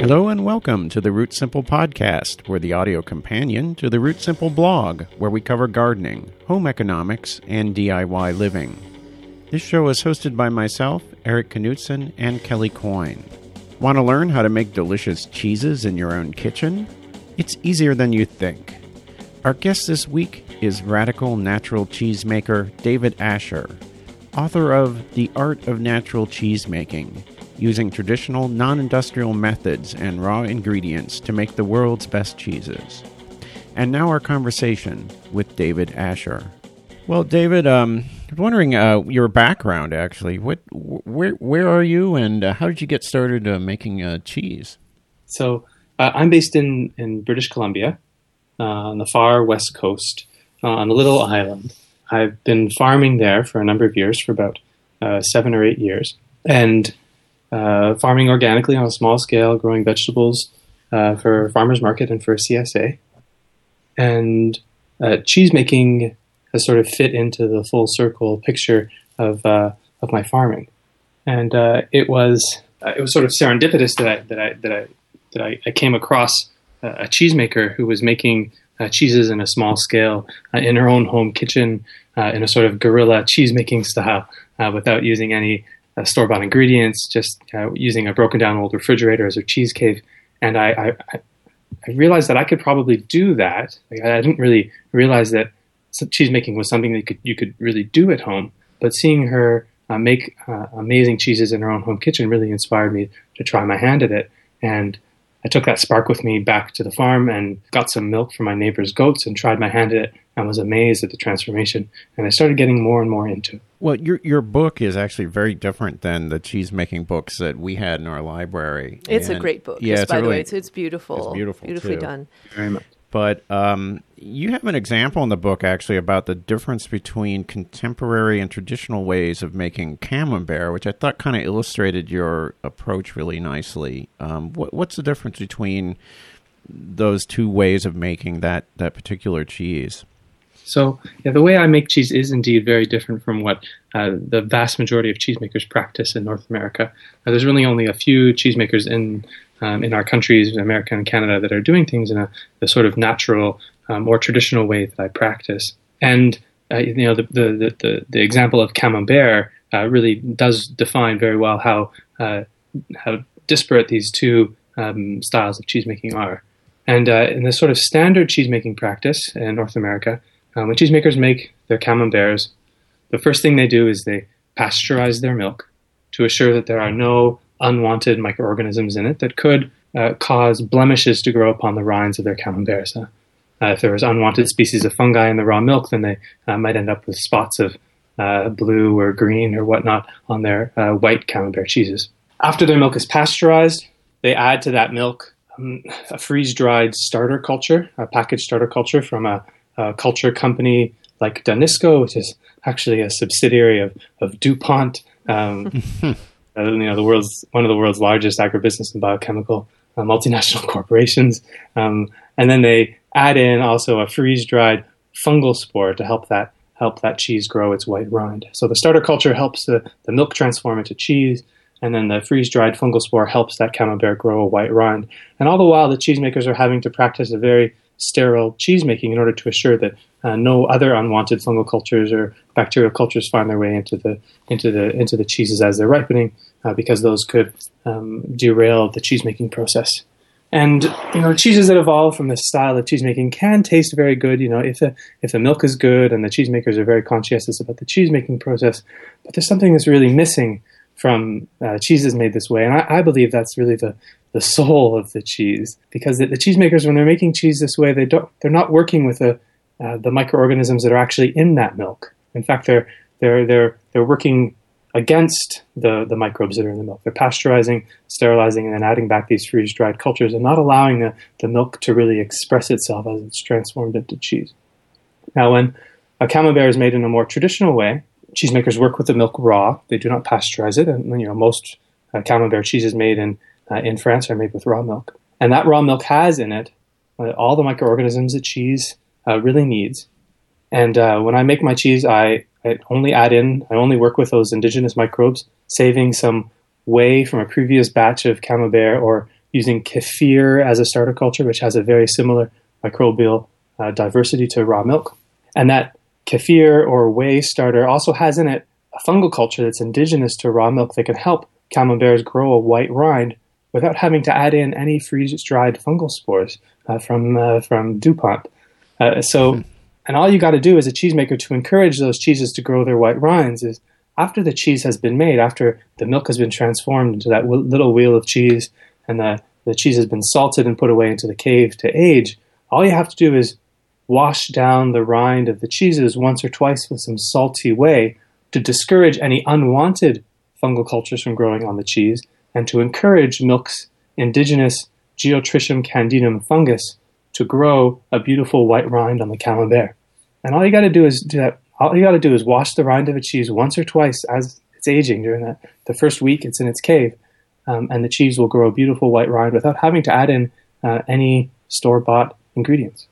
Hello and welcome to the Root Simple Podcast. We're the audio companion to the Root Simple blog, where we cover gardening, home economics, and DIY living. This show is hosted by myself, Erik Knutzen, and Kelly Coyne. Want to learn how to make delicious cheeses in your own kitchen? It's easier than you think. Our guest this week is radical natural cheesemaker David Asher, author of The Art of Natural Cheesemaking using traditional non industrial methods and raw ingredients to make the world's best cheeses. And now our conversation with David Asher. Well, David, um, I was wondering uh, your background actually. What, where, where are you, and uh, how did you get started uh, making uh, cheese? So uh, I'm based in in British Columbia, uh, on the far west coast, on a little island. I've been farming there for a number of years, for about seven or eight years, and uh, farming organically on a small scale, growing vegetables uh, for farmers market and for CSA. And uh, cheese making has sort of fit into the full circle picture of uh, of my farming. And uh, it was uh, it was sort of serendipitous that I that I that I that I, I came across a cheesemaker who was making cheeses in a small scale in her own home kitchen in a sort of guerrilla cheese making style without using any uh, store bought ingredients, just uh, using a broken down old refrigerator as a cheese cave. And I, I, I realized that I could probably do that. Like, I didn't really realize that cheese making was something that you could, you could really do at home. But seeing her uh, make uh, amazing cheeses in her own home kitchen really inspired me to try my hand at it. And I took that spark with me back to the farm and got some milk from my neighbor's goats and tried my hand at it and was amazed at the transformation. And I started getting more and more into it. Well, your your book is actually very different than the cheese making books that we had in our library. It's and, a great book. Yeah, by really, the way, it's, it's beautiful. It's beautiful, beautifully too. done. Very much. But um, you have an example in the book actually about the difference between contemporary and traditional ways of making camembert, which I thought kind of illustrated your approach really nicely. Um, what, what's the difference between those two ways of making that that particular cheese? So yeah, the way I make cheese is indeed very different from what uh, the vast majority of cheesemakers practice in North America. Uh, there's really only a few cheesemakers in um, in our countries, America and Canada, that are doing things in a the sort of natural, um, more traditional way that I practice. And uh, you know, the, the the, the example of camembert uh, really does define very well how uh, how disparate these two um, styles of cheesemaking are. And uh, in the sort of standard cheesemaking practice in North America, um, when cheesemakers make their camemberts, the first thing they do is they pasteurize their milk to assure that there are no unwanted microorganisms in it that could uh, cause blemishes to grow upon the rinds of their camemberts. Uh, if there was unwanted species of fungi in the raw milk, then they uh, might end up with spots of uh, blue or green or whatnot on their uh, white camembert cheeses. After their milk is pasteurized, they add to that milk um, a freeze-dried starter culture, a packaged starter culture from a uh, culture company like Danisco, which is actually a subsidiary of, of DuPont, um, uh, you know, the world's one of the world's largest agribusiness and biochemical uh, multinational corporations. Um, and then they add in also a freeze-dried fungal spore to help that help that cheese grow its white rind. So the starter culture helps the, the milk transform into cheese, and then the freeze-dried fungal spore helps that camembert grow a white rind. And all the while, the cheesemakers are having to practice a very sterile cheese making in order to assure that uh, no other unwanted fungal cultures or bacterial cultures find their way into the into the into the cheeses as they're ripening, uh, because those could um, derail the cheese making process. And you know, cheeses that evolve from this style of cheese making can taste very good. You know, if the if the milk is good and the cheesemakers are very conscientious about the cheese making process, but there's something that's really missing from uh, cheeses made this way, and I, I believe that's really the the soul of the cheese because the, the cheesemakers when they're making cheese this way they don't they're not working with the uh, the microorganisms that are actually in that milk. In fact they're they're they're they're working against the the microbes that are in the milk. They're pasteurizing sterilizing and then adding back these freeze dried cultures and not allowing the, the milk to really express itself as it's transformed into cheese. Now when a camembert is made in a more traditional way cheesemakers work with the milk raw they do not pasteurize it and you know most uh, camembert cheeses made in uh, in France are made with raw milk. And that raw milk has in it uh, all the microorganisms that cheese uh, really needs. And uh, when I make my cheese, I, I, only add in, I only work with those indigenous microbes saving some whey from a previous batch of camembert or using kefir as a starter culture, which has a very similar microbial uh, diversity to raw milk. And that kefir or whey starter also has in it a fungal culture that's indigenous to raw milk that can help camemberts grow a white rind without having to add in any freeze-dried fungal spores uh, from uh, from DuPont. Uh, so, mm-hmm. and all you got to do as a cheesemaker to encourage those cheeses to grow their white rinds is after the cheese has been made, after the milk has been transformed into that w- little wheel of cheese, and the the cheese has been salted and put away into the cave to age. All you have to do is wash down the rind of the cheeses once or twice with some salty whey to discourage any unwanted fungal cultures from growing on the cheese and to encourage milk's indigenous Geotrichum candidum fungus to grow a beautiful white rind on the camembert. And all you got to do is do that. All you got to do is wash the rind of a cheese once or twice as it's aging during that the first week it's in its cave, um, and the cheese will grow a beautiful white rind without having to add in uh, any store bought ingredients.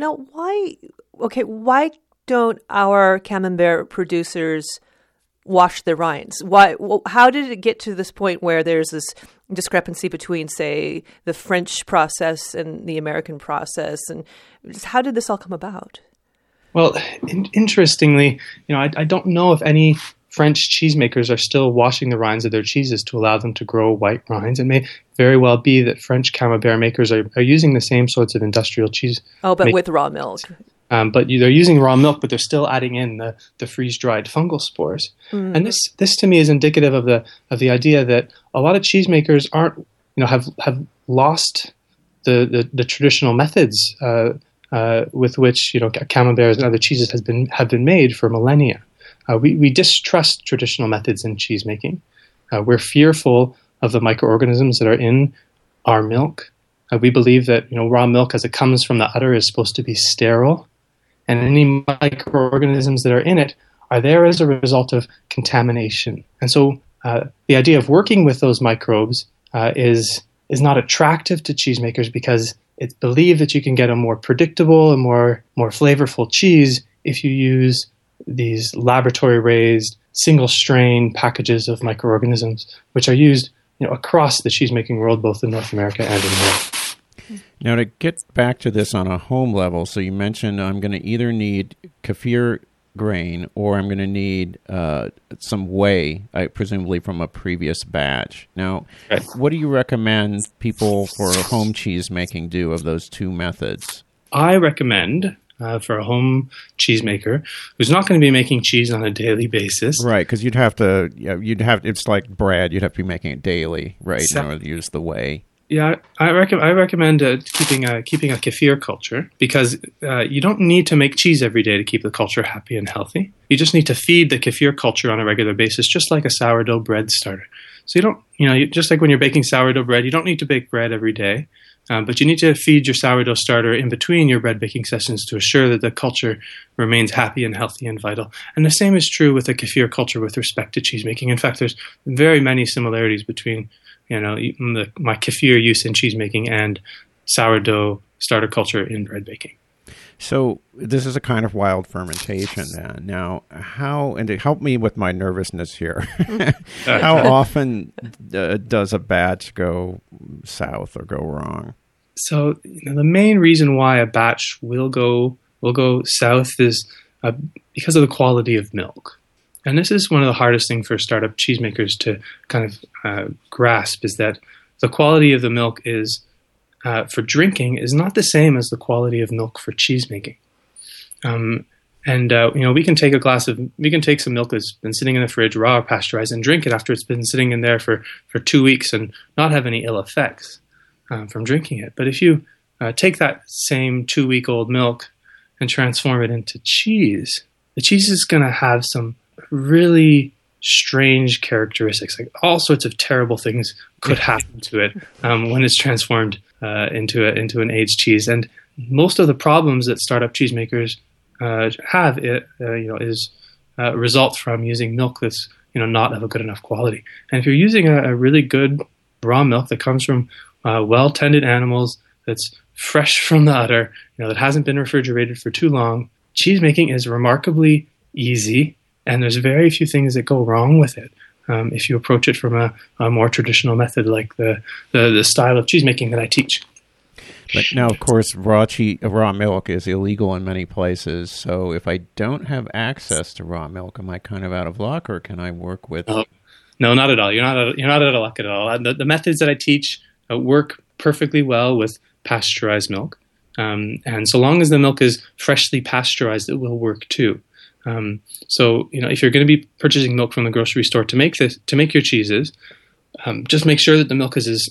Now, why? Okay, why don't our camembert producers wash their rinds? Why? How did it get to this point where there's this discrepancy between, say, the French process and the American process, and how did this all come about? Well, in- interestingly, you know, I, I don't know if any French cheesemakers are still washing the rinds of their cheeses to allow them to grow white rinds. It may very well be that French camembert makers are, are using the same sorts of industrial cheese. Oh, but with raw milk. Um, but they're using raw milk, but they're still adding in the, the freeze dried fungal spores. Mm. And this this to me is indicative of the of the idea that a lot of cheesemakers aren't you know have have lost the the, the traditional methods uh, uh, with which you know camemberts and other cheeses has been have been made for millennia. Uh, we, we distrust traditional methods in cheese making. Uh, we're fearful of the microorganisms that are in our milk. Uh, we believe that you know raw milk, as it comes from the udder, is supposed to be sterile, and any microorganisms that are in it are there as a result of contamination. And so, uh, the idea of working with those microbes uh, is is not attractive to cheesemakers because it's believed that you can get a more predictable and more more flavorful cheese if you use these laboratory raised single strain packages of microorganisms, which are used you know, across the cheese making world, both in North America and in Europe. Now, to get back to this on a home level, so you mentioned I'm going to either need kefir grain or I'm going to need uh, some whey, uh, presumably from a previous batch. Now, right. what do you recommend people for home cheese making do of those two methods? I recommend uh, for a home cheesemaker who's not going to be making cheese on a daily basis. Right, because you'd have to, yeah, you'd have, it's like bread, you'd have to be making it daily, right, so, in order to use the whey. Yeah, I, rec- I recommend uh, keeping a keeping a kefir culture because uh, you don't need to make cheese every day to keep the culture happy and healthy. You just need to feed the kefir culture on a regular basis, just like a sourdough bread starter. So you don't, you know, just like when you're baking sourdough bread, you don't need to bake bread every day. Um, but you need to feed your sourdough starter in between your bread baking sessions to assure that the culture remains happy and healthy and vital. And the same is true with the kefir culture with respect to cheese making. In fact, there's very many similarities between you know the, my kefir use in cheese making and sourdough starter culture in bread baking. So this is a kind of wild fermentation then. Now, how and to help me with my nervousness here, how often uh, does a batch go south or go wrong? So you know, the main reason why a batch will go will go south is uh, because of the quality of milk. And this is one of the hardest things for startup cheesemakers to kind of uh, grasp is that the quality of the milk is uh, for drinking is not the same as the quality of milk for cheese making. Um, and uh, you know, we can take a glass of we can take some milk that's been sitting in the fridge, raw or pasteurized, and drink it after it's been sitting in there for for two weeks and not have any ill effects um, from drinking it. But if you uh, take that same two week old milk and transform it into cheese, the cheese is going to have some really strange characteristics. Like all sorts of terrible things could happen to it um, when it's transformed uh, into a, into an aged cheese. And most of the problems that startup cheesemakers uh, have, it, uh, you know, is uh, result from using milk that's you know not of a good enough quality. And if you're using a, a really good raw milk that comes from uh, well tended animals, that's fresh from the udder, you know, that hasn't been refrigerated for too long, cheese making is remarkably easy, and there's very few things that go wrong with it. Um, if you approach it from a, a more traditional method like the, the, the style of cheese making that I teach. But now, of course, raw cheese, raw milk is illegal in many places. So, if I don't have access to raw milk, am I kind of out of luck, or can I work with? Oh, no, not at all. You're not. Out, you're not out of luck at all. The, the methods that I teach uh, work perfectly well with pasteurized milk, um, and so long as the milk is freshly pasteurized, it will work too. Um, so, you know, if you're going to be purchasing milk from the grocery store to make this to make your cheeses, um, just make sure that the milk is as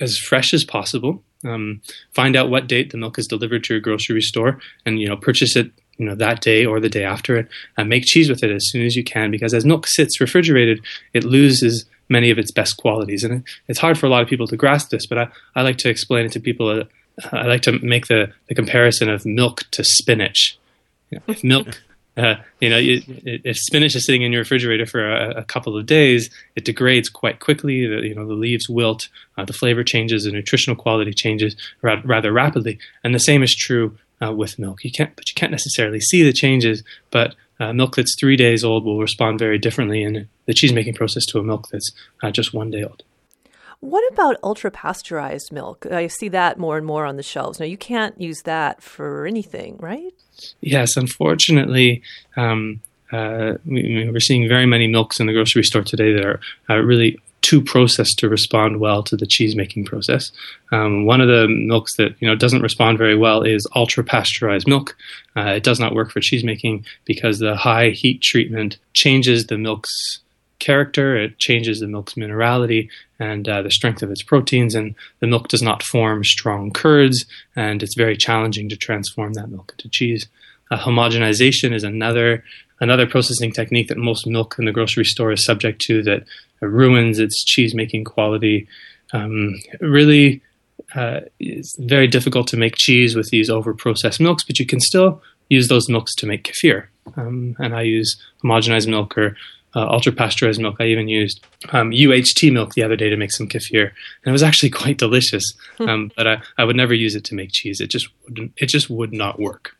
as fresh as possible. Um, find out what date the milk is delivered to your grocery store, and you know, purchase it you know that day or the day after it. And make cheese with it as soon as you can, because as milk sits refrigerated, it loses many of its best qualities, and it's hard for a lot of people to grasp this. But I, I like to explain it to people. Uh, I like to make the, the comparison of milk to spinach. You know, if milk uh, you know, you, if spinach is sitting in your refrigerator for a, a, couple of days, it degrades quite quickly. The, you know, the leaves wilt, uh, the flavor changes, the nutritional quality changes ra- rather rapidly. And the same is true uh, with milk. You can't, but you can't necessarily see the changes. But uh, milk that's three days old will respond very differently in the cheese making process to a milk that's uh, just one day old. What about ultra pasteurized milk? I see that more and more on the shelves. Now, you can't use that for anything, right? Yes, unfortunately, um, uh, we, are seeing very many milks in the grocery store today that are uh, really too processed to respond well to the cheese making process. Um, one of the milks that you know doesn't respond very well is ultra pasteurized milk. Uh, it does not work for cheese making because the high heat treatment changes the milk's character, it changes the milk's minerality and uh, the strength of its proteins, and the milk does not form strong curds, and it's very challenging to transform that milk into cheese. Uh, homogenization is another another processing technique that most milk in the grocery store is subject to that ruins its cheese making quality. Um, really, uh, it's very difficult to make cheese with these over processed milks, but you can still use those milks to make kefir. Um, and I use homogenized milk or uh, ultra pasteurized milk. I even used um, UHT milk the other day to make some kefir, and it was actually quite delicious. Hmm. Um, but I, I would never use it to make cheese. It just wouldn't. It just would not work.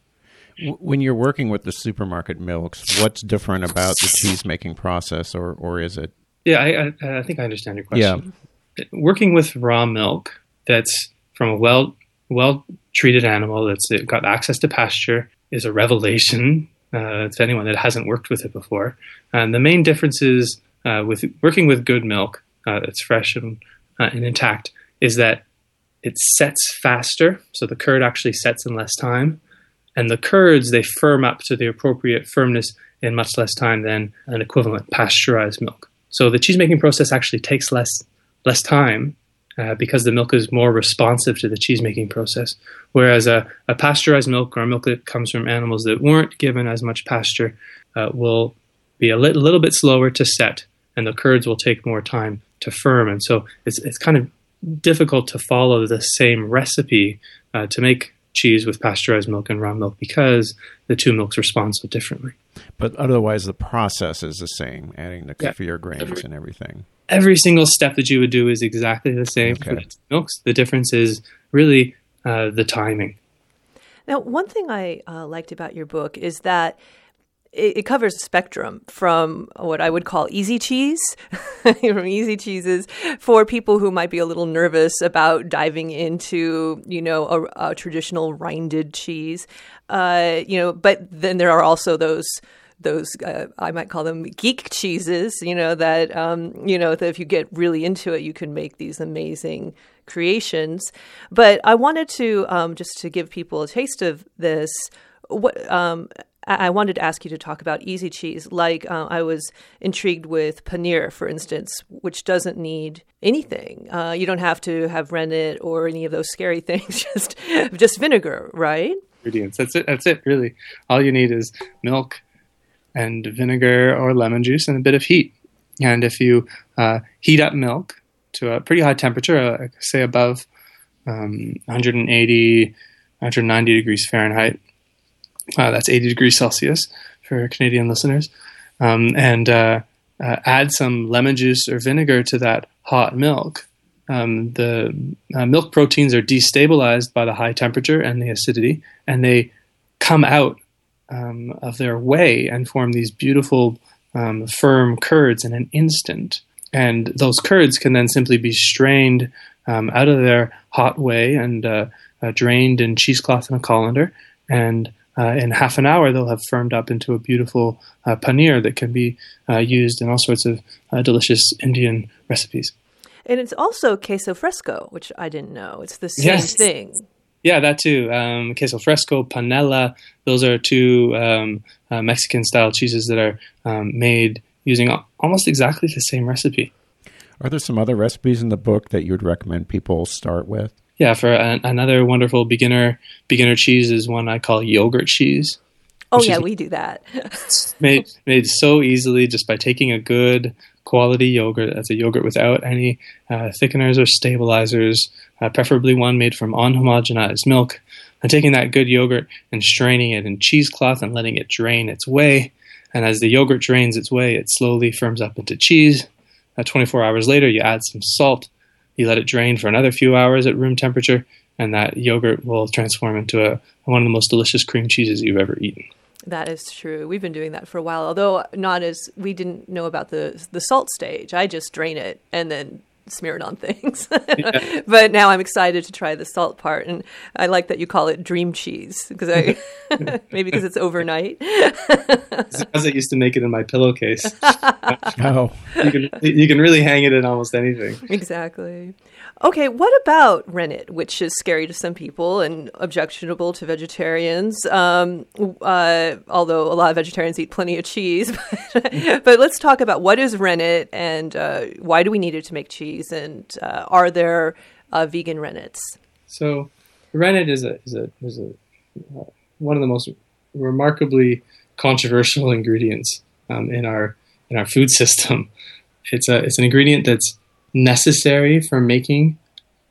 When you're working with the supermarket milks, what's different about the cheese making process, or or is it? Yeah, I, I, I think I understand your question. Yeah. Working with raw milk that's from a well well treated animal that's got access to pasture is a revelation uh, to anyone that hasn't worked with it before. And the main difference is uh, with working with good milk uh, that's fresh and, uh, and intact is that it sets faster, so the curd actually sets in less time, and the curds they firm up to the appropriate firmness in much less time than an equivalent pasteurized milk. So the cheesemaking process actually takes less less time uh, because the milk is more responsive to the cheese making process. Whereas a, a, pasteurized milk or milk that comes from animals that weren't given as much pasture uh, will be a li- little bit slower to set, and the curds will take more time to firm. And so it's, it's kind of difficult to follow the same recipe uh, to make cheese with pasteurized milk and raw milk because the two milks respond so differently. But otherwise, the process is the same, adding the kefir yeah. grains and everything. Every single step that you would do is exactly the same okay. for the milks. The difference is really uh, the timing. Now, one thing I uh, liked about your book is that it, it, covers a spectrum from what I would call easy cheese, from easy cheeses for people who might be a little nervous about diving into, you know, a, a traditional rinded cheese. Uh, you know, but then there are also those those uh, I might call them geek cheeses. You know that um, you know that if you get really into it, you can make these amazing creations. But I wanted to um, just to give people a taste of this. What um, I wanted to ask you to talk about easy cheese. Like uh, I was intrigued with paneer, for instance, which doesn't need anything. Uh, you don't have to have rennet or any of those scary things. just just vinegar, right? Ingredients. That's it. That's it. Really, all you need is milk and vinegar or lemon juice and a bit of heat. And if you uh, heat up milk to a pretty high temperature, uh, say above um, 180, 190 degrees Fahrenheit, uh, that's 80 degrees Celsius for Canadian listeners. Um, and uh, uh, add some lemon juice or vinegar to that hot milk. Um, the uh, milk proteins are destabilized by the high temperature and the acidity, and they come out um, of their whey and form these beautiful um, firm curds in an instant. And those curds can then simply be strained um, out of their hot whey and uh, uh, drained in cheesecloth in a colander. And uh, in half an hour, they'll have firmed up into a beautiful uh, paneer that can be uh, used in all sorts of uh, delicious Indian recipes. And it's also queso fresco, which I didn't know. It's the same Yes. thing. Yeah, that too. Um, queso fresco, panela. Those are two um, uh, Mexican-style cheeses that are um, made using almost exactly the same recipe. Are there some other recipes in the book that you would recommend people start with? Yeah, for an, another wonderful beginner beginner cheese is one I call yogurt cheese. Oh yeah, we do that. Made made so easily just by taking a good quality yogurt that's a yogurt without any uh, thickeners or stabilizers, uh, preferably one made from unhomogenized milk, and taking that good yogurt and straining it in cheesecloth and letting it drain its whey. And as the yogurt drains its whey, it slowly firms up into cheese. Uh, 24 hours later, you add some salt. You let it drain for another few hours at room temperature, and that yogurt will transform into a, one of the most delicious cream cheeses you've ever eaten. that is true. We've been doing that for a while, although not as we didn't know about the the salt stage. I just drain it and then smear it on things. but now I'm excited to try the salt part, and I like that you call it dream cheese because I maybe because it's overnight. As I used to make it in my pillowcase. Oh, you can you can really hang it in almost anything. Exactly. Okay, what about rennet, which is scary to some people and objectionable to vegetarians? Um, uh, although a lot of vegetarians eat plenty of cheese, but let's talk about what is rennet and uh, why do we need it to make cheese, and uh, are there uh, vegan rennets? So, rennet is a is a is a uh, one of the most remarkably controversial ingredients um, in our in our food system. It's a it's an ingredient that's necessary for making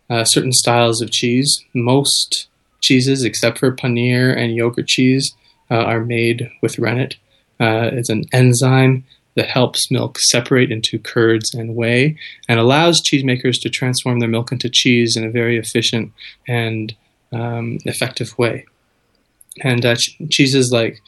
uh, certain styles of cheese. Most cheeses, except for paneer and yogurt cheese, uh, are made with rennet. Uh, it's an enzyme that helps milk separate into curds and whey and allows cheesemakers to transform their milk into cheese in a very efficient and um, effective way. And uh, ch- cheeses like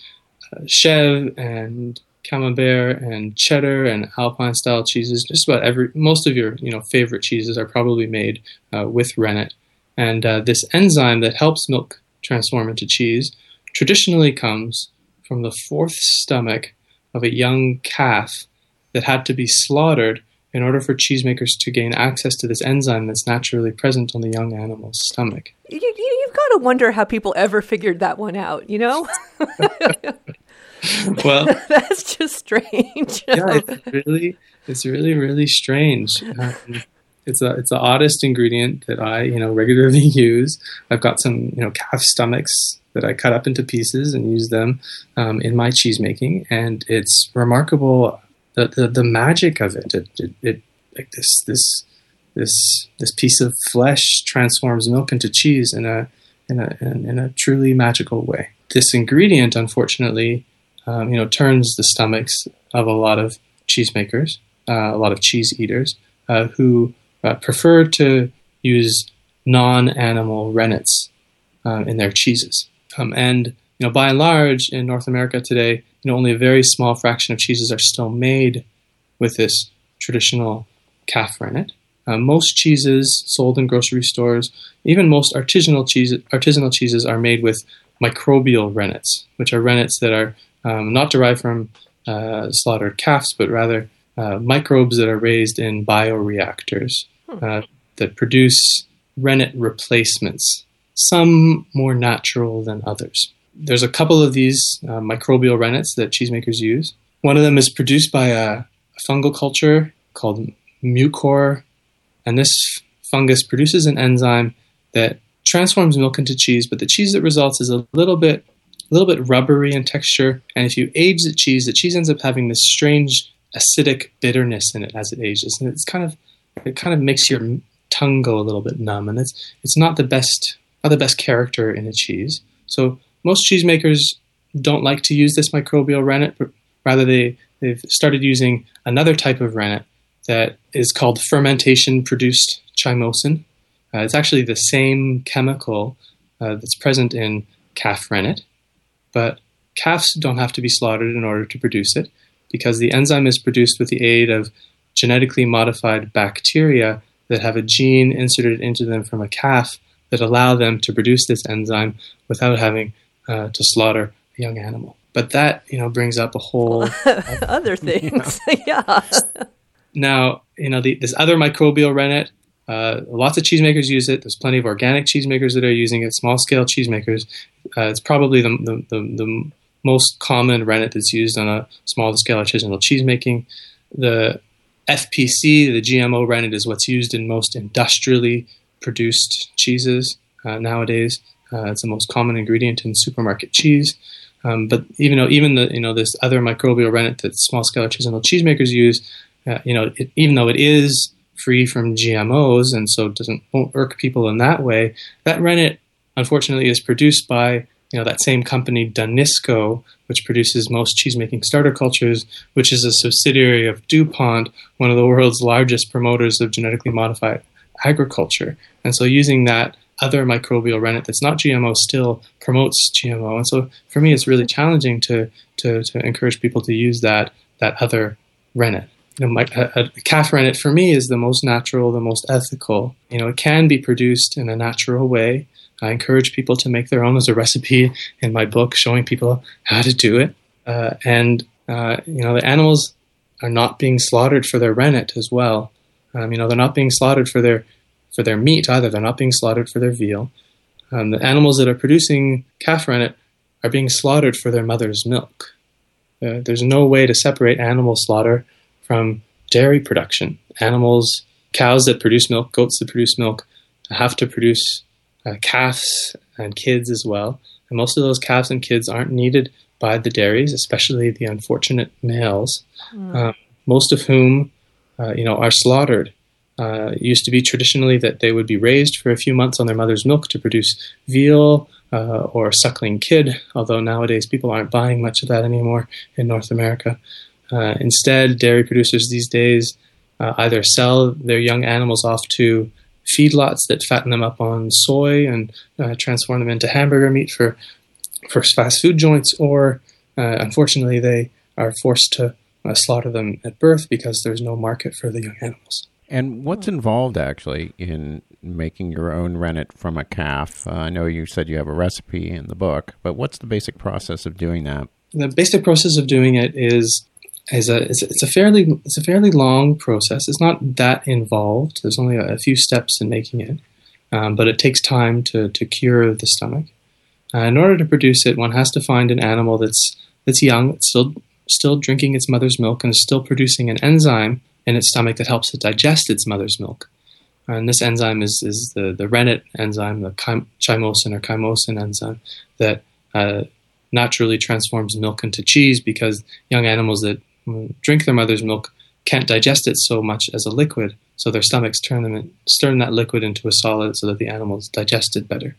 uh, Chev and Camembert and cheddar and Alpine style cheeses, just about every most of your you know favorite cheeses are probably made uh, with rennet. And uh, this enzyme that helps milk transform into cheese traditionally comes from the fourth stomach of a young calf that had to be slaughtered in order for cheesemakers to gain access to this enzyme that's naturally present on the young animal's stomach. You, you, you've got to wonder how people ever figured that one out. You know, Well, that's just strange. yeah, it's really, it's really, really strange. Um, it's a, it's the oddest ingredient that I, you know, regularly use. I've got some, you know, calf stomachs that I cut up into pieces and use them um, in my cheese making, and it's remarkable the the, the magic of it. It, it. it like this this this this piece of flesh transforms milk into cheese in a in a in, in a truly magical way. This ingredient, unfortunately, um, you know, turns the stomachs of a lot of cheesemakers, uh, a lot of cheese eaters, uh, who uh, prefer to use non-animal rennets um, in their cheeses. Um, and you know, by and large, in North America today, you know, only a very small fraction of cheeses are still made with this traditional calf rennet. Uh, most cheeses sold in grocery stores, even most artisanal cheeses, artisanal cheeses are made with microbial rennets, which are rennets that are um, not derived from uh, slaughtered calves, but rather uh, microbes that are raised in bioreactors uh, that produce rennet replacements, some more natural than others. There's a couple of these uh, microbial rennets that cheesemakers use. One of them is produced by a, a fungal culture called Mucor, and this fungus produces an enzyme that transforms milk into cheese, but the cheese that results is a little bit a little bit rubbery in texture, and if you age the cheese, the cheese ends up having this strange acidic bitterness in it as it ages, and it's kind of it kind of makes your tongue go a little bit numb, and it's it's not the best not the best character in a cheese. So most cheesemakers don't like to use this microbial rennet, but rather they they've started using another type of rennet that is called fermentation produced chymosin. Uh, it's actually the same chemical uh, that's present in calf rennet, but calves don't have to be slaughtered in order to produce it because the enzyme is produced with the aid of genetically modified bacteria that have a gene inserted into them from a calf that allow them to produce this enzyme without having uh, to slaughter a young animal. But that, you know, brings up a whole other things. yeah. yeah. Now, you know, the, this other microbial rennet, uh, lots of cheesemakers use it. There's plenty of organic cheesemakers that are using it, small scale cheesemakers. Uh, it's probably the, the, the, the, most common rennet that's used on a small scale artisanal cheesemaking. The FPC, the GMO rennet, is what's used in most industrially produced cheeses uh, nowadays. Uh, it's the most common ingredient in supermarket cheese. Um, but even though even the you know this other microbial rennet that small scale artisanal cheesemakers use, uh, you know, it, even though it is free from GMOs and so doesn't won't irk people in that way, that rennet unfortunately is produced by you know that same company Danisco, which produces most cheesemaking starter cultures, which is a subsidiary of DuPont, one of the world's largest promoters of genetically modified agriculture. And so using that other microbial rennet that's not GMO still promotes GMO. And so for me, it's really challenging to to, to encourage people to use that that other rennet you know, my, a, a, calf rennet for me is the most natural, the most ethical. You know, it can be produced in a natural way. I encourage people to make their own. There's a recipe in my book showing people how to do it. Uh, and, uh, you know, the animals are not being slaughtered for their rennet as well. Um, you know, they're not being slaughtered for their, for their meat either. They're not being slaughtered for their veal. Um, the animals that are producing calf rennet are being slaughtered for their mother's milk. Uh, there's no way to separate animal slaughter from dairy production. Animals, cows that produce milk, goats that produce milk, have to produce uh, calves and kids as well. And most of those calves and kids aren't needed by the dairies, especially the unfortunate males, mm. most of whom, uh, you know, are slaughtered. Uh, it used to be traditionally that they would be raised for a few months on their mother's milk to produce veal uh, or suckling kid, although nowadays people aren't buying much of that anymore in North America. Uh, instead, dairy producers these days uh, either sell their young animals off to feedlots that fatten them up on soy and uh, transform them into hamburger meat for for fast food joints, or uh, unfortunately, they are forced to uh, slaughter them at birth because there's no market for the young animals. And what's involved actually in making your own rennet from a calf? Uh, I know you said you have a recipe in the book, but what's the basic process of doing that? The basic process of doing it is is a it's, it's, a fairly it's a fairly long process. It's not that involved. There's only a, a few steps in making it, um, but it takes time to to cure the stomach. Uh, in order to produce it, one has to find an animal that's that's young, it's still still drinking its mother's milk, and is still producing an enzyme in its stomach that helps it digest its mother's milk. And this enzyme is, is the, the rennet enzyme, the chymosin or chymosin enzyme that uh, naturally transforms milk into cheese because young animals that drink their mother's milk can't digest it so much as a liquid, so their stomachs turn them turn that liquid into a solid so that the animals digest it better.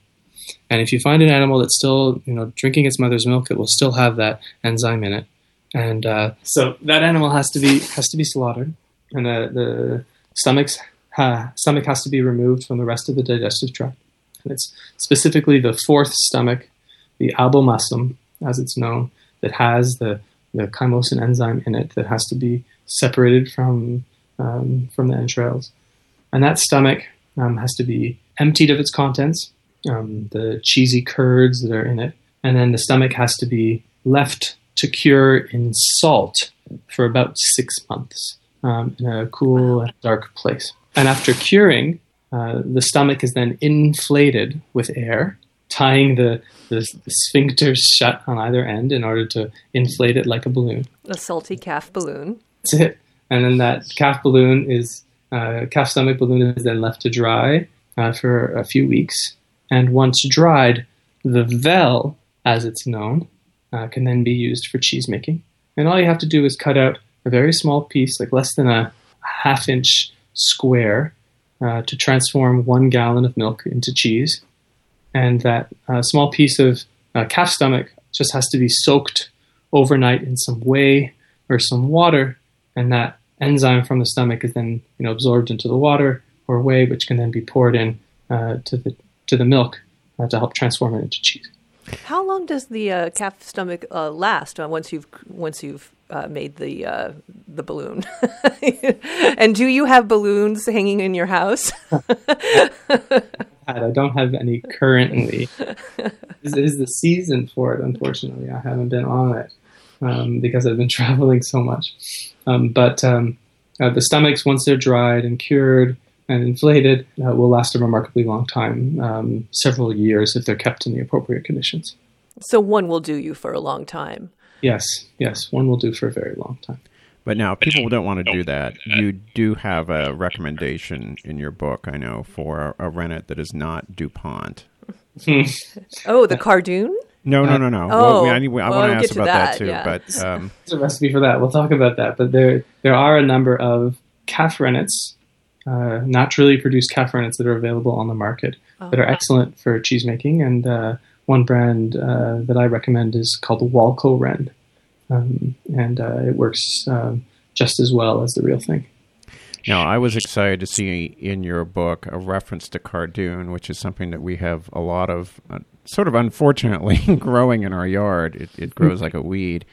And if you find an animal that's still, you know, drinking its mother's milk, it will still have that enzyme in it, and uh, so that animal has to be has to be slaughtered, and the the stomachs uh, stomach has to be removed from the rest of the digestive tract. And it's specifically the fourth stomach, the abomasum, as it's known, that has the the chymosin enzyme in it that has to be separated from um, from the entrails, and that stomach um, has to be emptied of its contents, um, the cheesy curds that are in it, and then the stomach has to be left to cure in salt for about six months um, in a cool and dark place. And after curing, uh, the stomach is then inflated with air, tying the, the, the sphincters shut on either end in order to inflate it like a balloon. A salty calf balloon. That's it. And then that calf balloon is, uh, calf stomach balloon is then left to dry uh, for a few weeks. And once dried, the vell, as it's known, uh, can then be used for cheese making. And all you have to do is cut out a very small piece, like less than a half inch square, uh, to transform one gallon of milk into cheese and that uh, small piece of uh, calf stomach just has to be soaked overnight in some whey or some water, and that enzyme from the stomach is then you know absorbed into the water or whey, which can then be poured in uh, to the to the milk uh, to help transform it into cheese. How long does the uh, calf stomach uh, last once you've once you've uh, made the uh, the balloon. and do you have balloons hanging in your house? I don't have any currently. this is the season for it. Unfortunately, I haven't been on it um, because I've been traveling so much. Um, but um, uh, the stomachs, once they're dried and cured and inflated, uh, will last a remarkably long time, um, several years if they're kept in the appropriate conditions. So one will do you for a long time. Yes, yes, one will do for a very long time. But now, people don't want to do that. You do have a recommendation in your book, I know, for a, a rennet that is not DuPont. oh, the Cardoon? No, no, no, no. Oh, well, I, I well, want to ask to about that, that, too. yeah. But um, There's a recipe for that. We'll talk about that. But there, there are a number of calf rennets, uh, naturally produced calf rennets that are available on the market that are excellent for cheese making. And uh, one brand uh, that I recommend is called Walcoren, um, and uh, it works um, just as well as the real thing. Now, I was excited to see in your book a reference to cardoon, which is something that we have a lot of, uh, sort of unfortunately, growing in our yard. It, it grows like a weed.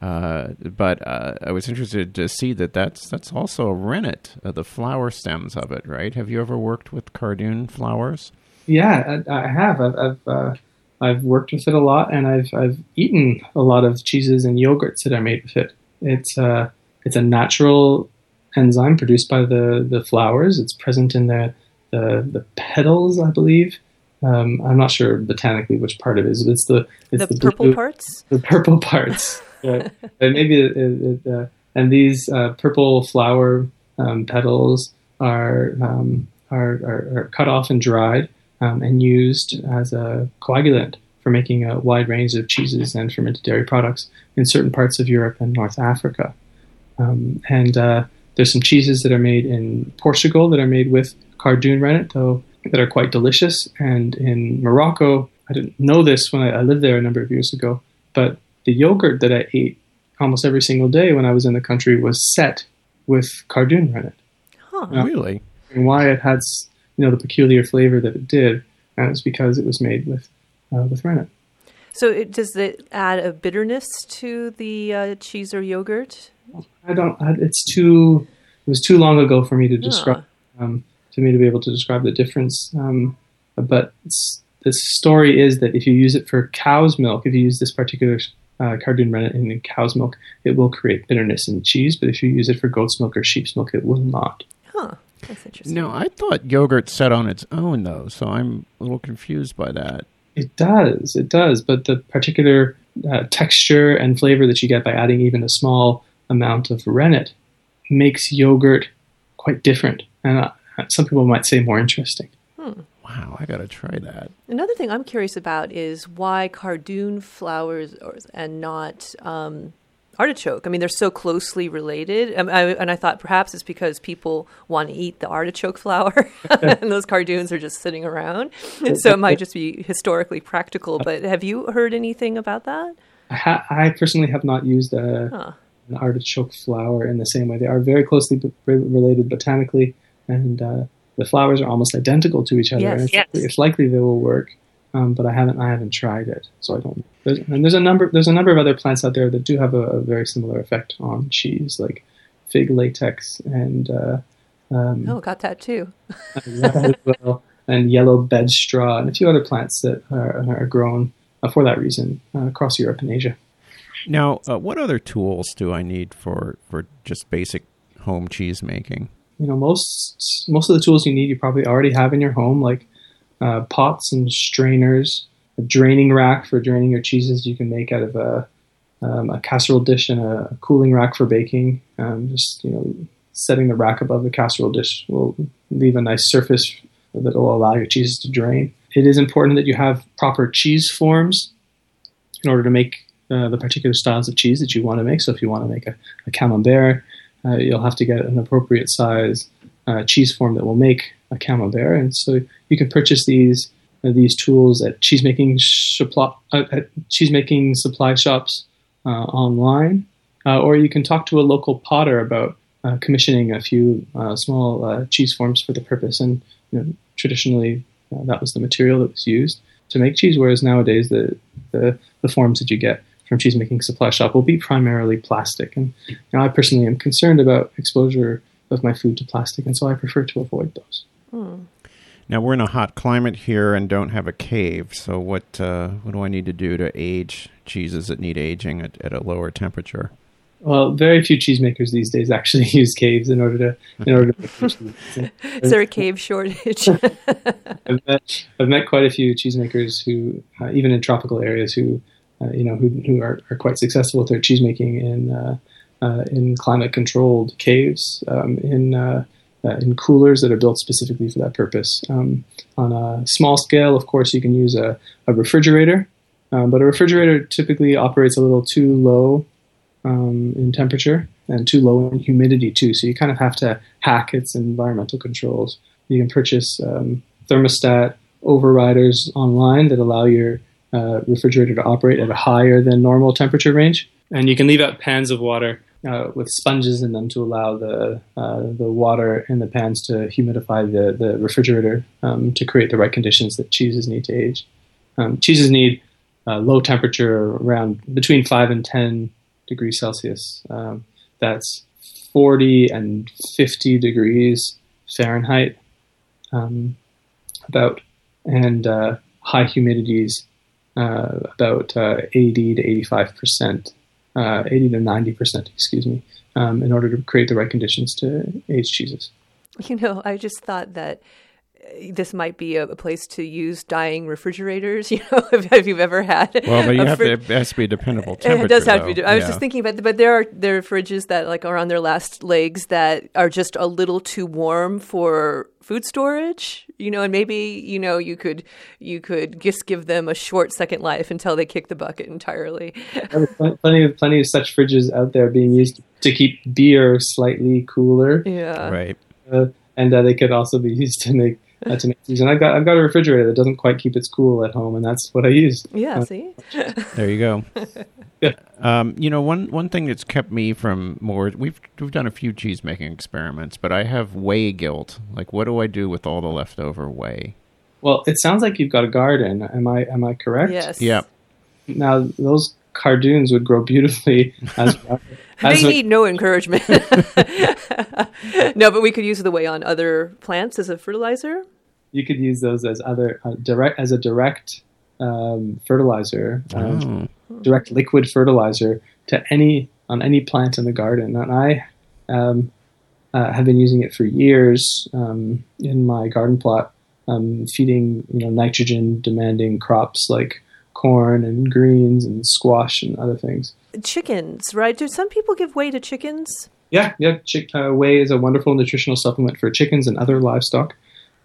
Uh, but uh, I was interested to see that that's that's also a rennet, uh, the flower stems of it, right? Have you ever worked with cardoon flowers? Yeah, I, I have. I've I've, uh, I've worked with it a lot, and I've I've eaten a lot of cheeses and yogurts that are made with it. It's uh, it's a natural enzyme produced by the the flowers. It's present in the the, the petals, I believe. Um, I'm not sure botanically which part it is. But it's the it's The, the, purple blue- parts? the purple parts. Yeah. and maybe it, it, it, uh, and these uh, purple flower um, petals are, um, are, are are cut off and dried um, and used as a coagulant for making a wide range of cheeses and fermented dairy products in certain parts of Europe and North Africa. Um, and uh, there's some cheeses that are made in Portugal that are made with cardoon rennet, though that are quite delicious. And in Morocco, I didn't know this when I, I lived there a number of years ago, but the yogurt that I ate almost every single day when I was in the country was set with cardoon rennet. Huh. Yeah. Really? And why it had, s- you know, the peculiar flavor that it did, and it was because it was made with uh, with rennet. So it, does it add a bitterness to the uh, cheese or yogurt? I don't. It's too. It was too long ago for me to describe. Um, to me to be able to describe the difference. Um, but it's, the story is that if you use it for cow's milk, if you use this particular uh, cardoon rennet in cow's milk, it will create bitterness in cheese. But if you use it for goat's milk or sheep's milk, it will not. Huh. That's interesting. No, I thought yogurt set on its own, though, so I'm a little confused by that. It does. It does. But the particular uh, texture and flavor that you get by adding even a small amount of rennet makes yogurt quite different, and uh, some people might say more interesting. Wow, I got to try that. Another thing I'm curious about is why cardoon flowers or, and not um, artichoke. I mean, they're so closely related, and I, and I thought perhaps it's because people want to eat the artichoke flower, and those cardoons are just sitting around. So it might just be historically practical. Uh, but have you heard anything about that? I, ha- I personally have not used a, Huh. an artichoke flower in the same way. They are very closely b- related botanically, and uh, the flowers are almost identical to each other. Yes. it's, Yes. it's likely they will work, um, but I haven't. I haven't tried it, so I don't. There's, and there's a number. There's a number of other plants out there that do have a, a very similar effect on cheese, like fig latex and uh, um, Oh, got that too. well, and yellow bed straw, and a few other plants that are, are grown uh, for that reason uh, across Europe and Asia. Now, uh, what other tools do I need for, for just basic home cheese making? you know most most of the tools you need you probably already have in your home like uh, pots and strainers a draining rack for draining your cheeses you can make out of a, um, a casserole dish and a cooling rack for baking. Um, just you know setting the rack above the casserole dish will leave a nice surface that will allow your cheeses to drain. It is important that you have proper cheese forms in order to make uh, the particular styles of cheese that you want to make. So if you want to make a, a camembert uh, you'll have to get an appropriate size uh, cheese form that will make a camembert. And so you can purchase these uh, these tools at cheesemaking supply uh, at cheesemaking supply shops uh, online, or you can talk to a local potter about commissioning a few small cheese forms for the purpose. And you know, traditionally, that was the material that was used to make cheese. Whereas nowadays, the the, the forms that you get from cheese making supply shop will be primarily plastic. And you know, I personally am concerned about exposure of my food to plastic, and so I prefer to avoid those. Hmm. Now we're in a hot climate here and don't have a cave. So what uh, what do I need to do to age cheeses that need aging at, at a lower temperature? Well, very few cheesemakers these days actually use caves in order to in order to make cheese. Is there a cave shortage? I've met I've met quite a few cheesemakers who, uh, even in tropical areas, who uh, you know who who are, are quite successful with their cheesemaking in uh, uh in climate controlled caves um, in uh, in coolers that are built specifically for that purpose. Um, on a small scale, of course, you can use a, a refrigerator, um, but a refrigerator typically operates a little too low um, in temperature and too low in humidity too. So you kind of have to hack its environmental controls. You can purchase um, thermostat overriders online that allow your uh, refrigerator to operate at a higher than normal temperature range, and you can leave out pans of water uh, with sponges in them to allow the uh, the water in the pans to humidify the the refrigerator um, to create the right conditions that cheeses need to age. Um, cheeses need uh, low temperature around between five and ten degrees Celsius. Um, that's 40 and 50 degrees Fahrenheit, um, about, and uh, high humidities uh, about uh, 80 to 85 percent, uh, 80 to 90 percent, excuse me, um, in order to create the right conditions to age cheeses. You know, I just thought that this might be a, a, place to use dying refrigerators. You know, if, if you've ever had. Well, but you have fr- to, it has to be a dependable temperature. It does have though. to be. I was just thinking about, but there are there are fridges that like are on their last legs that are just a little too warm for food storage. You know, and maybe you know you could you could just give them a short second life until they kick the bucket entirely. plenty of plenty of such fridges out there being used to keep beer slightly cooler. Yeah, right. Uh, and uh, they could also be used to make that's an reason. I've got I've got a refrigerator that doesn't quite keep its cool at home, and that's what I use. Yeah, uh, see. there you go. yeah. Um, you know, one one thing that's kept me from more. We've we've done a few cheese making experiments, but I have whey guilt. Like, what do I do with all the leftover whey? Well, it sounds like you've got a garden. Am I am I correct? Yes. Yeah. Now those cardoons would grow beautifully as, as they need no encouragement. no, but we could use the whey on other plants as a fertilizer. You could use those as other uh, direct as a direct um, fertilizer, um, direct liquid fertilizer to any on any plant in the garden. And I um, uh, have been using it for years um, in my garden plot, um, feeding you know nitrogen demanding crops like corn and greens and squash and other things. Chickens, right? Do some people give whey to chickens? Yeah, yeah. Chick, uh, whey is a wonderful nutritional supplement for chickens and other livestock.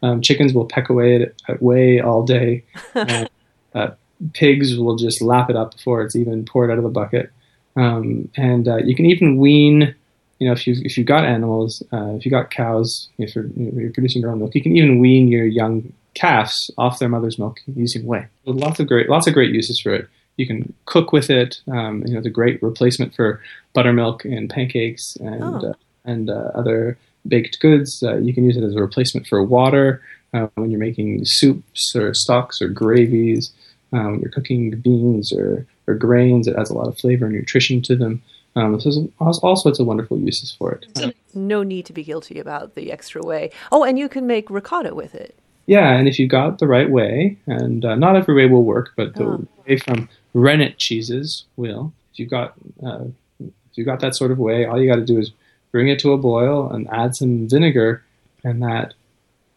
Um, chickens will peck away at, at whey all day. uh, uh, pigs will just lap it up before it's even poured out of the bucket. Um, and uh, you can even wean. You know, if you if you've got animals, uh, if you got cows, if you're, you're producing your own milk, you can even wean your young calves off their mother's milk using whey. Lots of great, lots of great uses for it. You can cook with it. Um, you know, it's a great replacement for buttermilk and pancakes and oh. uh, and uh, other baked goods. Uh, you can use it as a replacement for water uh, when you're making soups or stocks or gravies. Um, you're cooking beans or, or grains. It adds a lot of flavor and nutrition to them. Um, so there's all sorts of wonderful uses for it. no need to be guilty about the extra whey. Oh, and you can make ricotta with it. Yeah, and if you got the right whey, and uh, not every whey will work, but the oh. whey from rennet cheeses will. If you got uh, if you got that sort of whey, all you got to do is bring it to a boil and add some vinegar, and that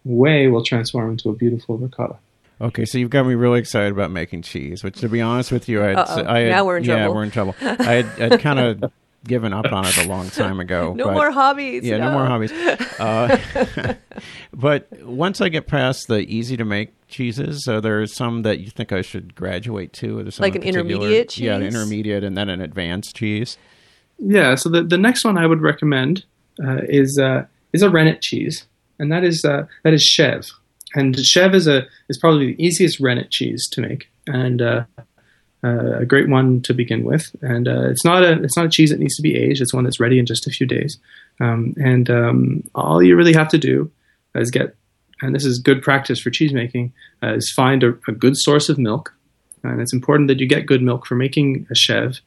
whey will transform into a beautiful ricotta. Okay, so you've got me really excited about making cheese. Which, to be honest with you, I had, I had now we're in trouble. yeah, we're in trouble. I had, I'd kind of given up on it a long time ago. no but, more hobbies. Yeah, no, no more hobbies. Uh, but once I get past the easy to make cheeses, so there's some that you think I should graduate to, like an intermediate cheese. Yeah, an intermediate and then an advanced cheese. Yeah. So the, the next one I would recommend uh, is uh, is a rennet cheese, and that is uh, that is Chèvre. And Chèvre is a is probably the easiest rennet cheese to make, and uh, a great one to begin with. And uh, it's not a it's not a cheese that needs to be aged. It's one that's ready in just a few days. Um, and um, all you really have to do is get, and this is good practice for cheese making, uh, is find a, a, good source of milk. And it's important that you get good milk for making a chev,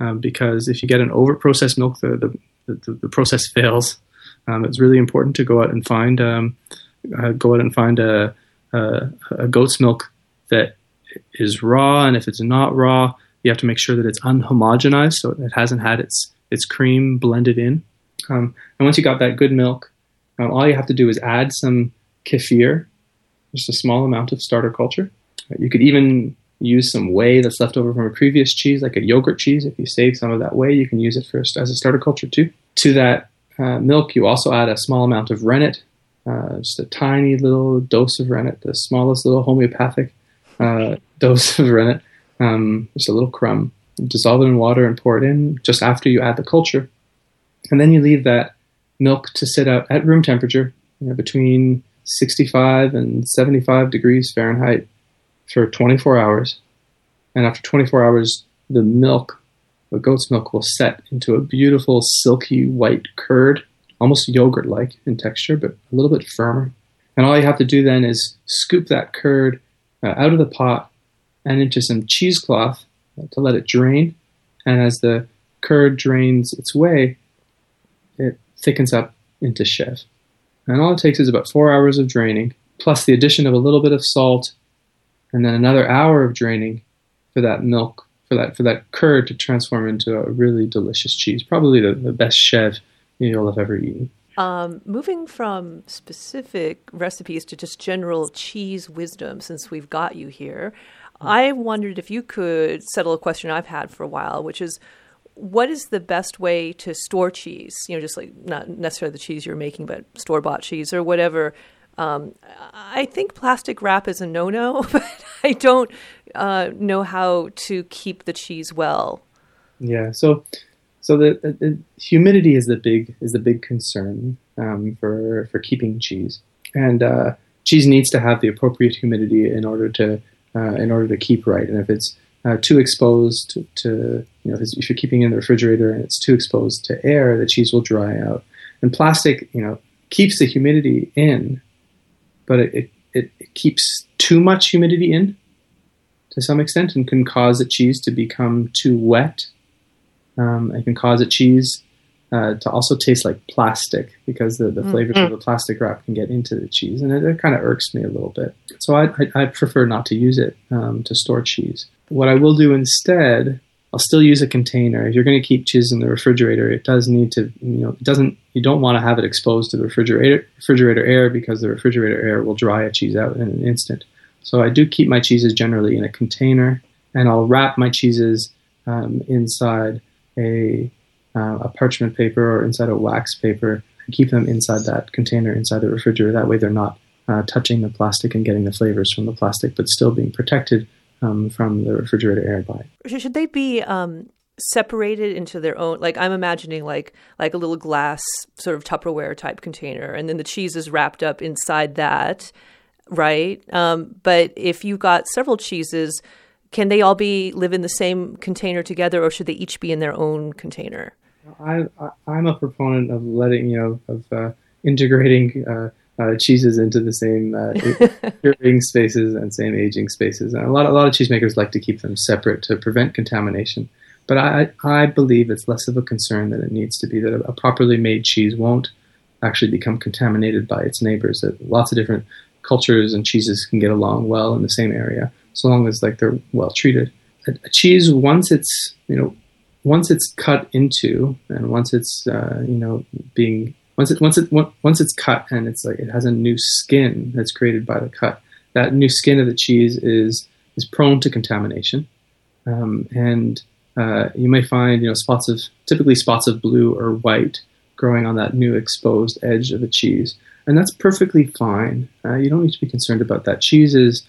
um, because if you get an over processed milk, the, the, the, the process fails. Um, it's really important to go out and find um, uh, go out and find a, a, a, goat's milk that is raw, and if it's not raw, you have to make sure that it's unhomogenized, so it hasn't had its its cream blended in. Um, and once you got that good milk, um, all you have to do is add some kefir, just a small amount of starter culture. You could even use some whey that's left over from a previous cheese, like a yogurt cheese. If you save some of that whey, you can use it first as a starter culture too. To that uh, milk, you also add a small amount of rennet, uh, just a tiny little dose of rennet, the smallest little homeopathic uh, dose of rennet, um, just a little crumb. Dissolve it in water and pour it in just after you add the culture. And then you leave that milk to sit out at room temperature, you know, between 65 and 75 degrees Fahrenheit for 24 hours. And after 24 hours, the milk, the goat's milk, will set into a beautiful, silky white curd, almost yogurt like in texture, but a little bit firmer. And all you have to do then is scoop that curd uh, out of the pot and into some cheesecloth to let it drain. And as the curd drains its way, it thickens up into chev. And all it takes is about four hours of draining, plus the addition of a little bit of salt, and then another hour of draining for that milk, for that for that curd to transform into a really delicious cheese. Probably the, the best chev you'll have ever eaten. Um, moving from specific recipes to just general cheese wisdom, since we've got you here, I wondered if you could settle a question I've had for a while, which is what is the best way to store cheese? You know, just like not necessarily the cheese you're making, but store bought cheese or whatever. Um, I think plastic wrap is a no no, but I don't uh, know how to keep the cheese well. Yeah, so so the, the, the humidity is the big is the big concern um, for for keeping cheese, and uh, cheese needs to have the appropriate humidity in order to uh, in order to keep right. And if it's uh, too exposed to, to, you know, if, you're keeping it in the refrigerator and it's too exposed to air, the cheese will dry out. And plastic, you know, keeps the humidity in, but it, it, it keeps too much humidity in to some extent and can cause the cheese to become too wet. Um, it can cause a cheese uh, to also taste like plastic because the, the mm-hmm. flavors of the plastic wrap can get into the cheese, and it, it kind of irks me a little bit. So I, I, I prefer not to use it um, to store cheese. What I will do instead, I'll still use a container. If you're going to keep cheese in the refrigerator, it does need to, you know, it doesn't. You don't want to have it exposed to the refrigerator refrigerator air because the refrigerator air will dry a cheese out in an instant. So I do keep my cheeses generally in a container, and I'll wrap my cheeses um, inside a uh, a parchment paper or inside a wax paper and keep them inside that container inside the refrigerator. That way they're not uh, touching the plastic and getting the flavors from the plastic, but still being protected um, from the refrigerator air by. Should they be um, separated into their own? Like I'm imagining, like like a little glass sort of Tupperware type container, and then the cheese is wrapped up inside that, right? Um, but if you got several cheeses, can they all be live in the same container together, or should they each be in their own container? I, am a proponent of letting you know of uh, integrating uh, uh, cheeses into the same uh, spaces and same aging spaces. And a lot a lot of cheesemakers like to keep them separate to prevent contamination. But I I believe it's less of a concern than it needs to be that a, a properly made cheese won't actually become contaminated by its neighbors. That lots of different cultures and cheeses can get along well in the same area so long as like they're well treated. A, a cheese once it's you know once it's cut into and once it's uh, you know being once it once it once it's cut and it's like it has a new skin that's created by the cut that new skin of the cheese is is prone to contamination. Um, and uh, you may find you know spots of typically spots of blue or white growing on that new exposed edge of a cheese. And that's perfectly fine. Uh, you don't need to be concerned about that. Cheese is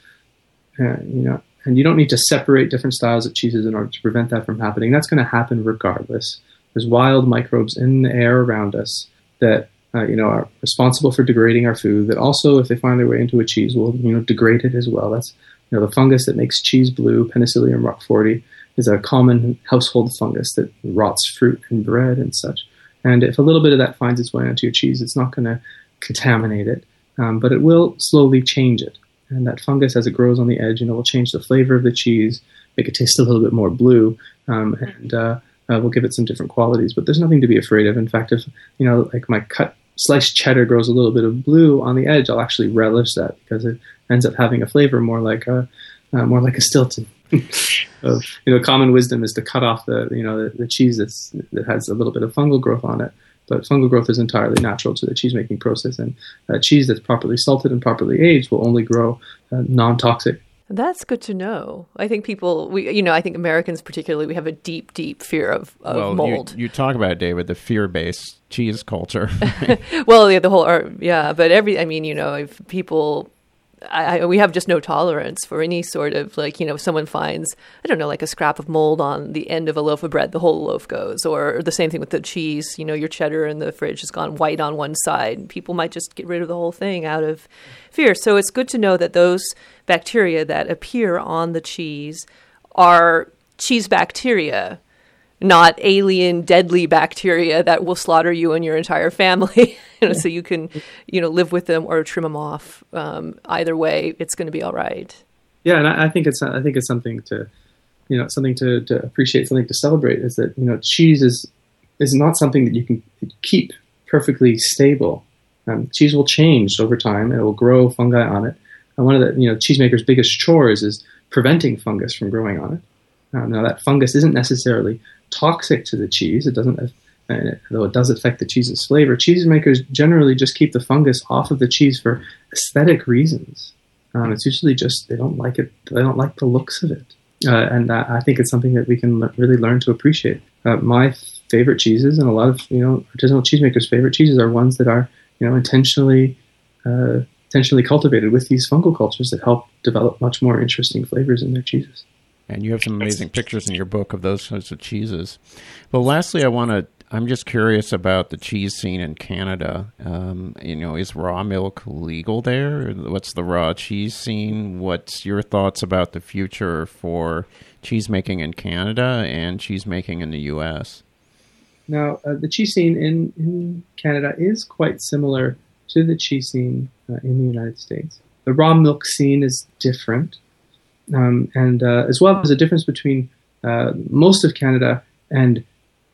you know and you don't need to separate different styles of cheeses in order to prevent that from happening. That's going to happen regardless. There's wild microbes in the air around us that uh, you know are responsible for degrading our food. That also, if they find their way into a cheese, will you know degrade it as well. That's you know the fungus that makes cheese blue, Penicillium roqueforti, is a common household fungus that rots fruit and bread and such. And if a little bit of that finds its way onto your cheese, it's not going to contaminate it, um, but it will slowly change it. And that fungus, as it grows on the edge, you know, will change the flavor of the cheese, make it taste a little bit more blue, um, and uh, uh, we'll give it some different qualities. But there's nothing to be afraid of. In fact, if you know, like my cut sliced cheddar grows a little bit of blue on the edge, I'll actually relish that because it ends up having a flavor more like a uh, more like a Stilton. of, you know, common wisdom is to cut off the you know the, the cheese that's that has a little bit of fungal growth on it. But fungal growth is entirely natural to the cheese making process, and uh, cheese that's properly salted and properly aged will only grow uh, non toxic that's good to know. I think people, we, you know, I think Americans particularly, we have a deep, deep fear of, of well, mold. You, you, talk about it, David, the fear-based cheese culture. well, yeah, the whole, art, yeah, but every, I mean, you know, if people I, I, we have just no tolerance for any sort of like you know if someone finds I don't know like a scrap of mold on the end of a loaf of bread the whole loaf goes. Or the same thing with the cheese you know your cheddar in the fridge has gone white on one side. People might just get rid of the whole thing out of fear. So it's good to know that those bacteria that appear on the cheese are cheese bacteria not alien deadly bacteria that will slaughter you and your entire family. you know, so you can, you know, live with them or trim them off. Um, either way, it's going to be all right. Yeah, and I, I, think it's I think it's something to, you know, something to, to appreciate, something to celebrate. Is that you know cheese is is not something that you can keep perfectly stable. Um, cheese will change over time, and it will grow fungi on it. And one of the you know cheesemakers' biggest chores is preventing fungus from growing on it. Um, now that fungus isn't necessarily toxic to the cheese. It doesn't, uh, though it does affect the cheese's flavor. Cheesemakers generally just keep the fungus off of the cheese for aesthetic reasons. Um, it's usually just they don't like it. They don't like the looks of it, uh, and uh, I think it's something that we can really learn to appreciate. Uh, my favorite cheeses, and a lot of you know artisanal cheesemakers' favorite cheeses, are ones that are you know intentionally uh, intentionally cultivated with these fungal cultures that help develop much more interesting flavors in their cheeses. And you have some amazing pictures in your book of those sorts of cheeses. But lastly, I want to. I'm just curious about the cheese scene in Canada. Um, you know, is raw milk legal there? What's the raw cheese scene? What's your thoughts about the future for cheese making in Canada and cheese making in the U.S.? Now, uh, the cheese scene in, in Canada is quite similar to the cheese scene uh, in the United States. The raw milk scene is different um, and uh, as well as a difference between uh, most of Canada and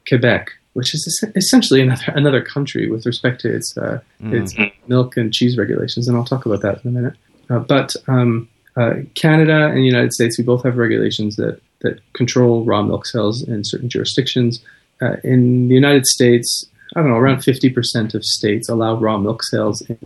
Quebec, which is essentially another another country with respect to its uh, mm. its milk and cheese regulations, and I'll talk about that in a minute. Uh, but um, uh, Canada and the United States, we both have regulations that that control raw milk sales in certain jurisdictions. Uh, in the United States, I don't know, around 50% of states allow raw milk sales in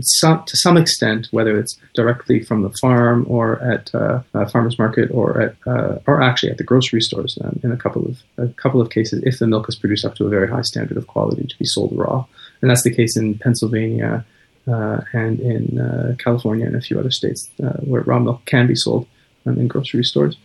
some, to some extent, whether it's directly from the farm or at uh, a farmers market or at uh, or actually at the grocery stores. Um, in a couple of a couple of cases, if the milk is produced up to a very high standard of quality to be sold raw, and that's the case in Pennsylvania uh, and in uh, California and a few other states uh, where raw milk can be sold um, in grocery stores.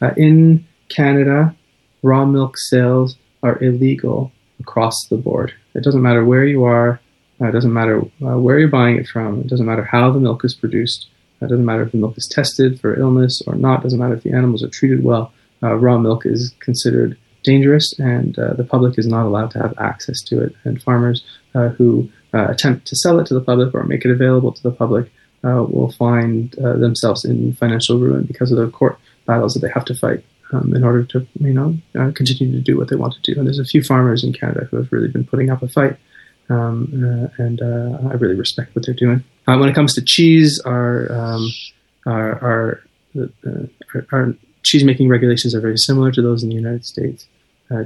Uh, in Canada, raw milk sales are illegal across the board. It doesn't matter where you are uh, it doesn't matter uh, where you're buying it from. It doesn't matter how the milk is produced. It doesn't matter if the milk is tested for illness or not. It doesn't matter if the animals are treated well. Uh, raw milk is considered dangerous, and uh, the public is not allowed to have access to it. And farmers uh, who uh, attempt to sell it to the public or make it available to the public will find themselves in financial ruin because of the court battles that they have to fight um, in order to, you know, continue to do what they want to do. And there's a few farmers in Canada who have really been putting up a fight um, uh, and uh, I really respect what they're doing. Uh, when it comes to cheese, our um, our, our, our, our, cheese making regulations are very similar to those in the United States.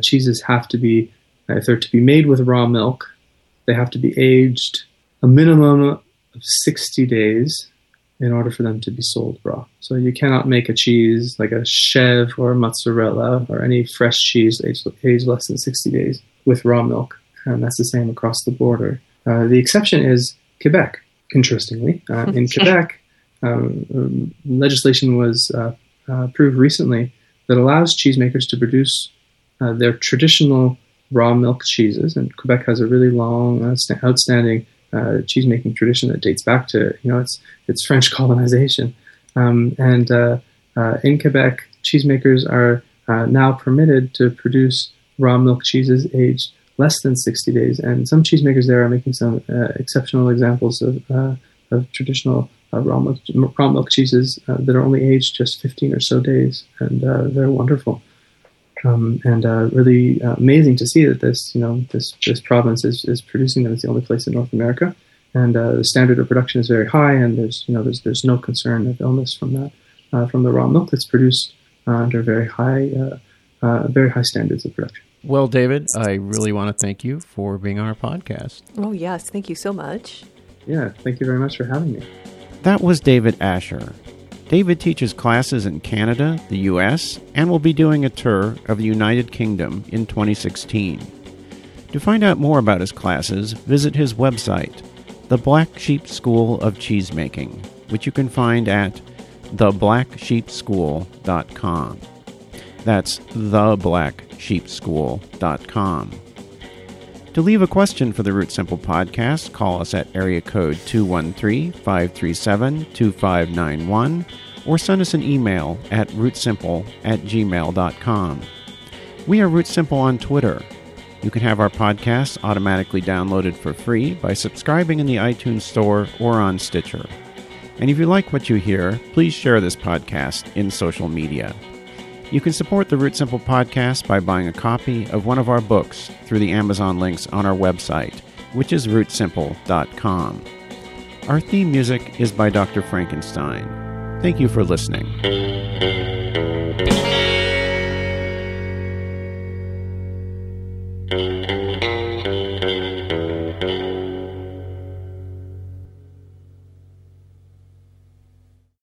cheeses have to be, if they're to be made with raw milk, they have to be aged a minimum of 60 days in order for them to be sold raw. So you cannot make a cheese like a chèvre or a mozzarella or any fresh cheese aged, aged less than 60 days with raw milk and that's the same across the border. Uh, the exception is Quebec, interestingly. Uh, in Quebec, um, legislation was uh, uh, approved recently that allows cheesemakers to produce uh, their traditional raw milk cheeses. And Quebec has a really long, outstanding uh, cheese making tradition that dates back to you know its its French colonization. Um, and in Quebec, cheesemakers are now permitted to produce raw milk cheeses aged less than 60 days. And some cheesemakers there are making some uh, exceptional examples of, uh, of traditional uh, raw, milk, raw milk cheeses uh, that are only aged just 15 or so days, and uh, they're wonderful. Um, and uh, really amazing to see that this, you know, this this province is, is producing them. It's the only place in North America, and the standard of production is very high. And there's, you know, there's there's no concern of illness from that from the raw milk that's produced under very high very high standards of production. Well, David, I really want to thank you for being on our podcast. Oh, yes. Thank you so much. Yeah, thank you very much for having me. That was David Asher. David teaches classes in Canada, the US, and will be doing a tour of the United Kingdom in 2016. To find out more about his classes, visit his website, The Black Sheep School of Cheesemaking, which you can find at theblacksheepschool.com. That's theblacksheepschool.com. To leave a question for the Root Simple podcast, call us at area code 213 537 2591 or send us an email at rootsimple at gmail.com. We are Root Simple on Twitter. You can have our podcasts automatically downloaded for free by subscribing in the iTunes Store or on Stitcher. And if you like what you hear, please share this podcast in social media. You can support the Root Simple podcast by buying a copy of one of our books through the Amazon links on our website, which is rootsimple.com. Our theme music is by Dr. Frankenstein. Thank you for listening.